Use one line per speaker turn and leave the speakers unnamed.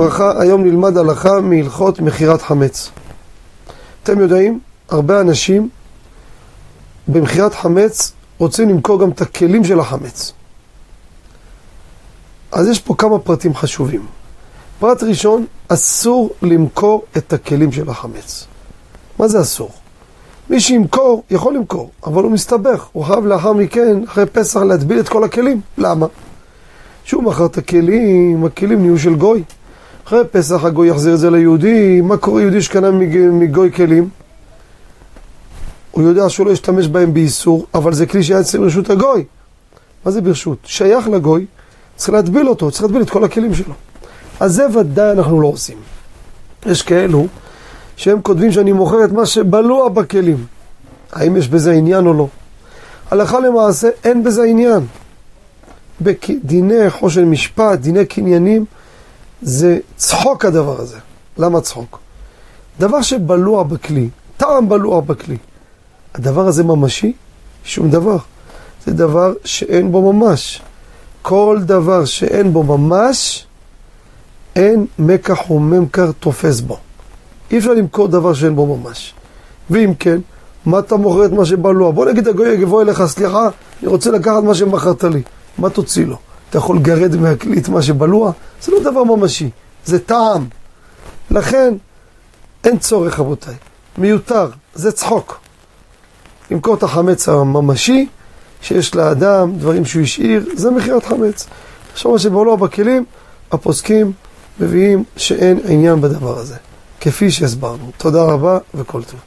וברכה, היום נלמד הלכה מהלכות מכירת חמץ. אתם יודעים, הרבה אנשים במכירת חמץ רוצים למכור גם את הכלים של החמץ. אז יש פה כמה פרטים חשובים. פרט ראשון, אסור למכור את הכלים של החמץ. מה זה אסור? מי שימכור, יכול למכור, אבל הוא מסתבך. הוא חייב לאחר מכן, אחרי פסח, להטביל את כל הכלים. למה? שהוא מכר את הכלים, הכלים נהיו של גוי. אחרי פסח הגוי יחזיר את זה ליהודי, מה קורה יהודי שקנה מגוי כלים? הוא יודע שהוא לא ישתמש בהם באיסור, אבל זה כלי שהיה אצל רשות הגוי. מה זה ברשות? שייך לגוי, צריך להטביל אותו, צריך להטביל את כל הכלים שלו. אז זה ודאי אנחנו לא עושים. יש כאלו שהם כותבים שאני מוכר את מה שבלוע בכלים. האם יש בזה עניין או לא? הלכה למעשה אין בזה עניין. בדיני חושן משפט, דיני קניינים, זה צחוק הדבר הזה. למה צחוק? דבר שבלוע בכלי, טעם בלוע בכלי. הדבר הזה ממשי? שום דבר. זה דבר שאין בו ממש. כל דבר שאין בו ממש, אין מקח וממכר תופס בו. אי אפשר למכור דבר שאין בו ממש. ואם כן, מה אתה מוכר את מה שבלוע? בוא נגיד הגוי יבוא אליך, סליחה, אני רוצה לקחת מה שמכרת לי. מה תוציא לו? אתה יכול לגרד מהכלי את מה שבלוע? זה לא דבר ממשי, זה טעם. לכן, אין צורך רבותיי, מיותר, זה צחוק. למכור את החמץ הממשי, שיש לאדם דברים שהוא השאיר, זה מכירת חמץ. עכשיו מה שבלוע בכלים, הפוסקים מביאים שאין עניין בדבר הזה, כפי שהסברנו. תודה רבה וכל טוב.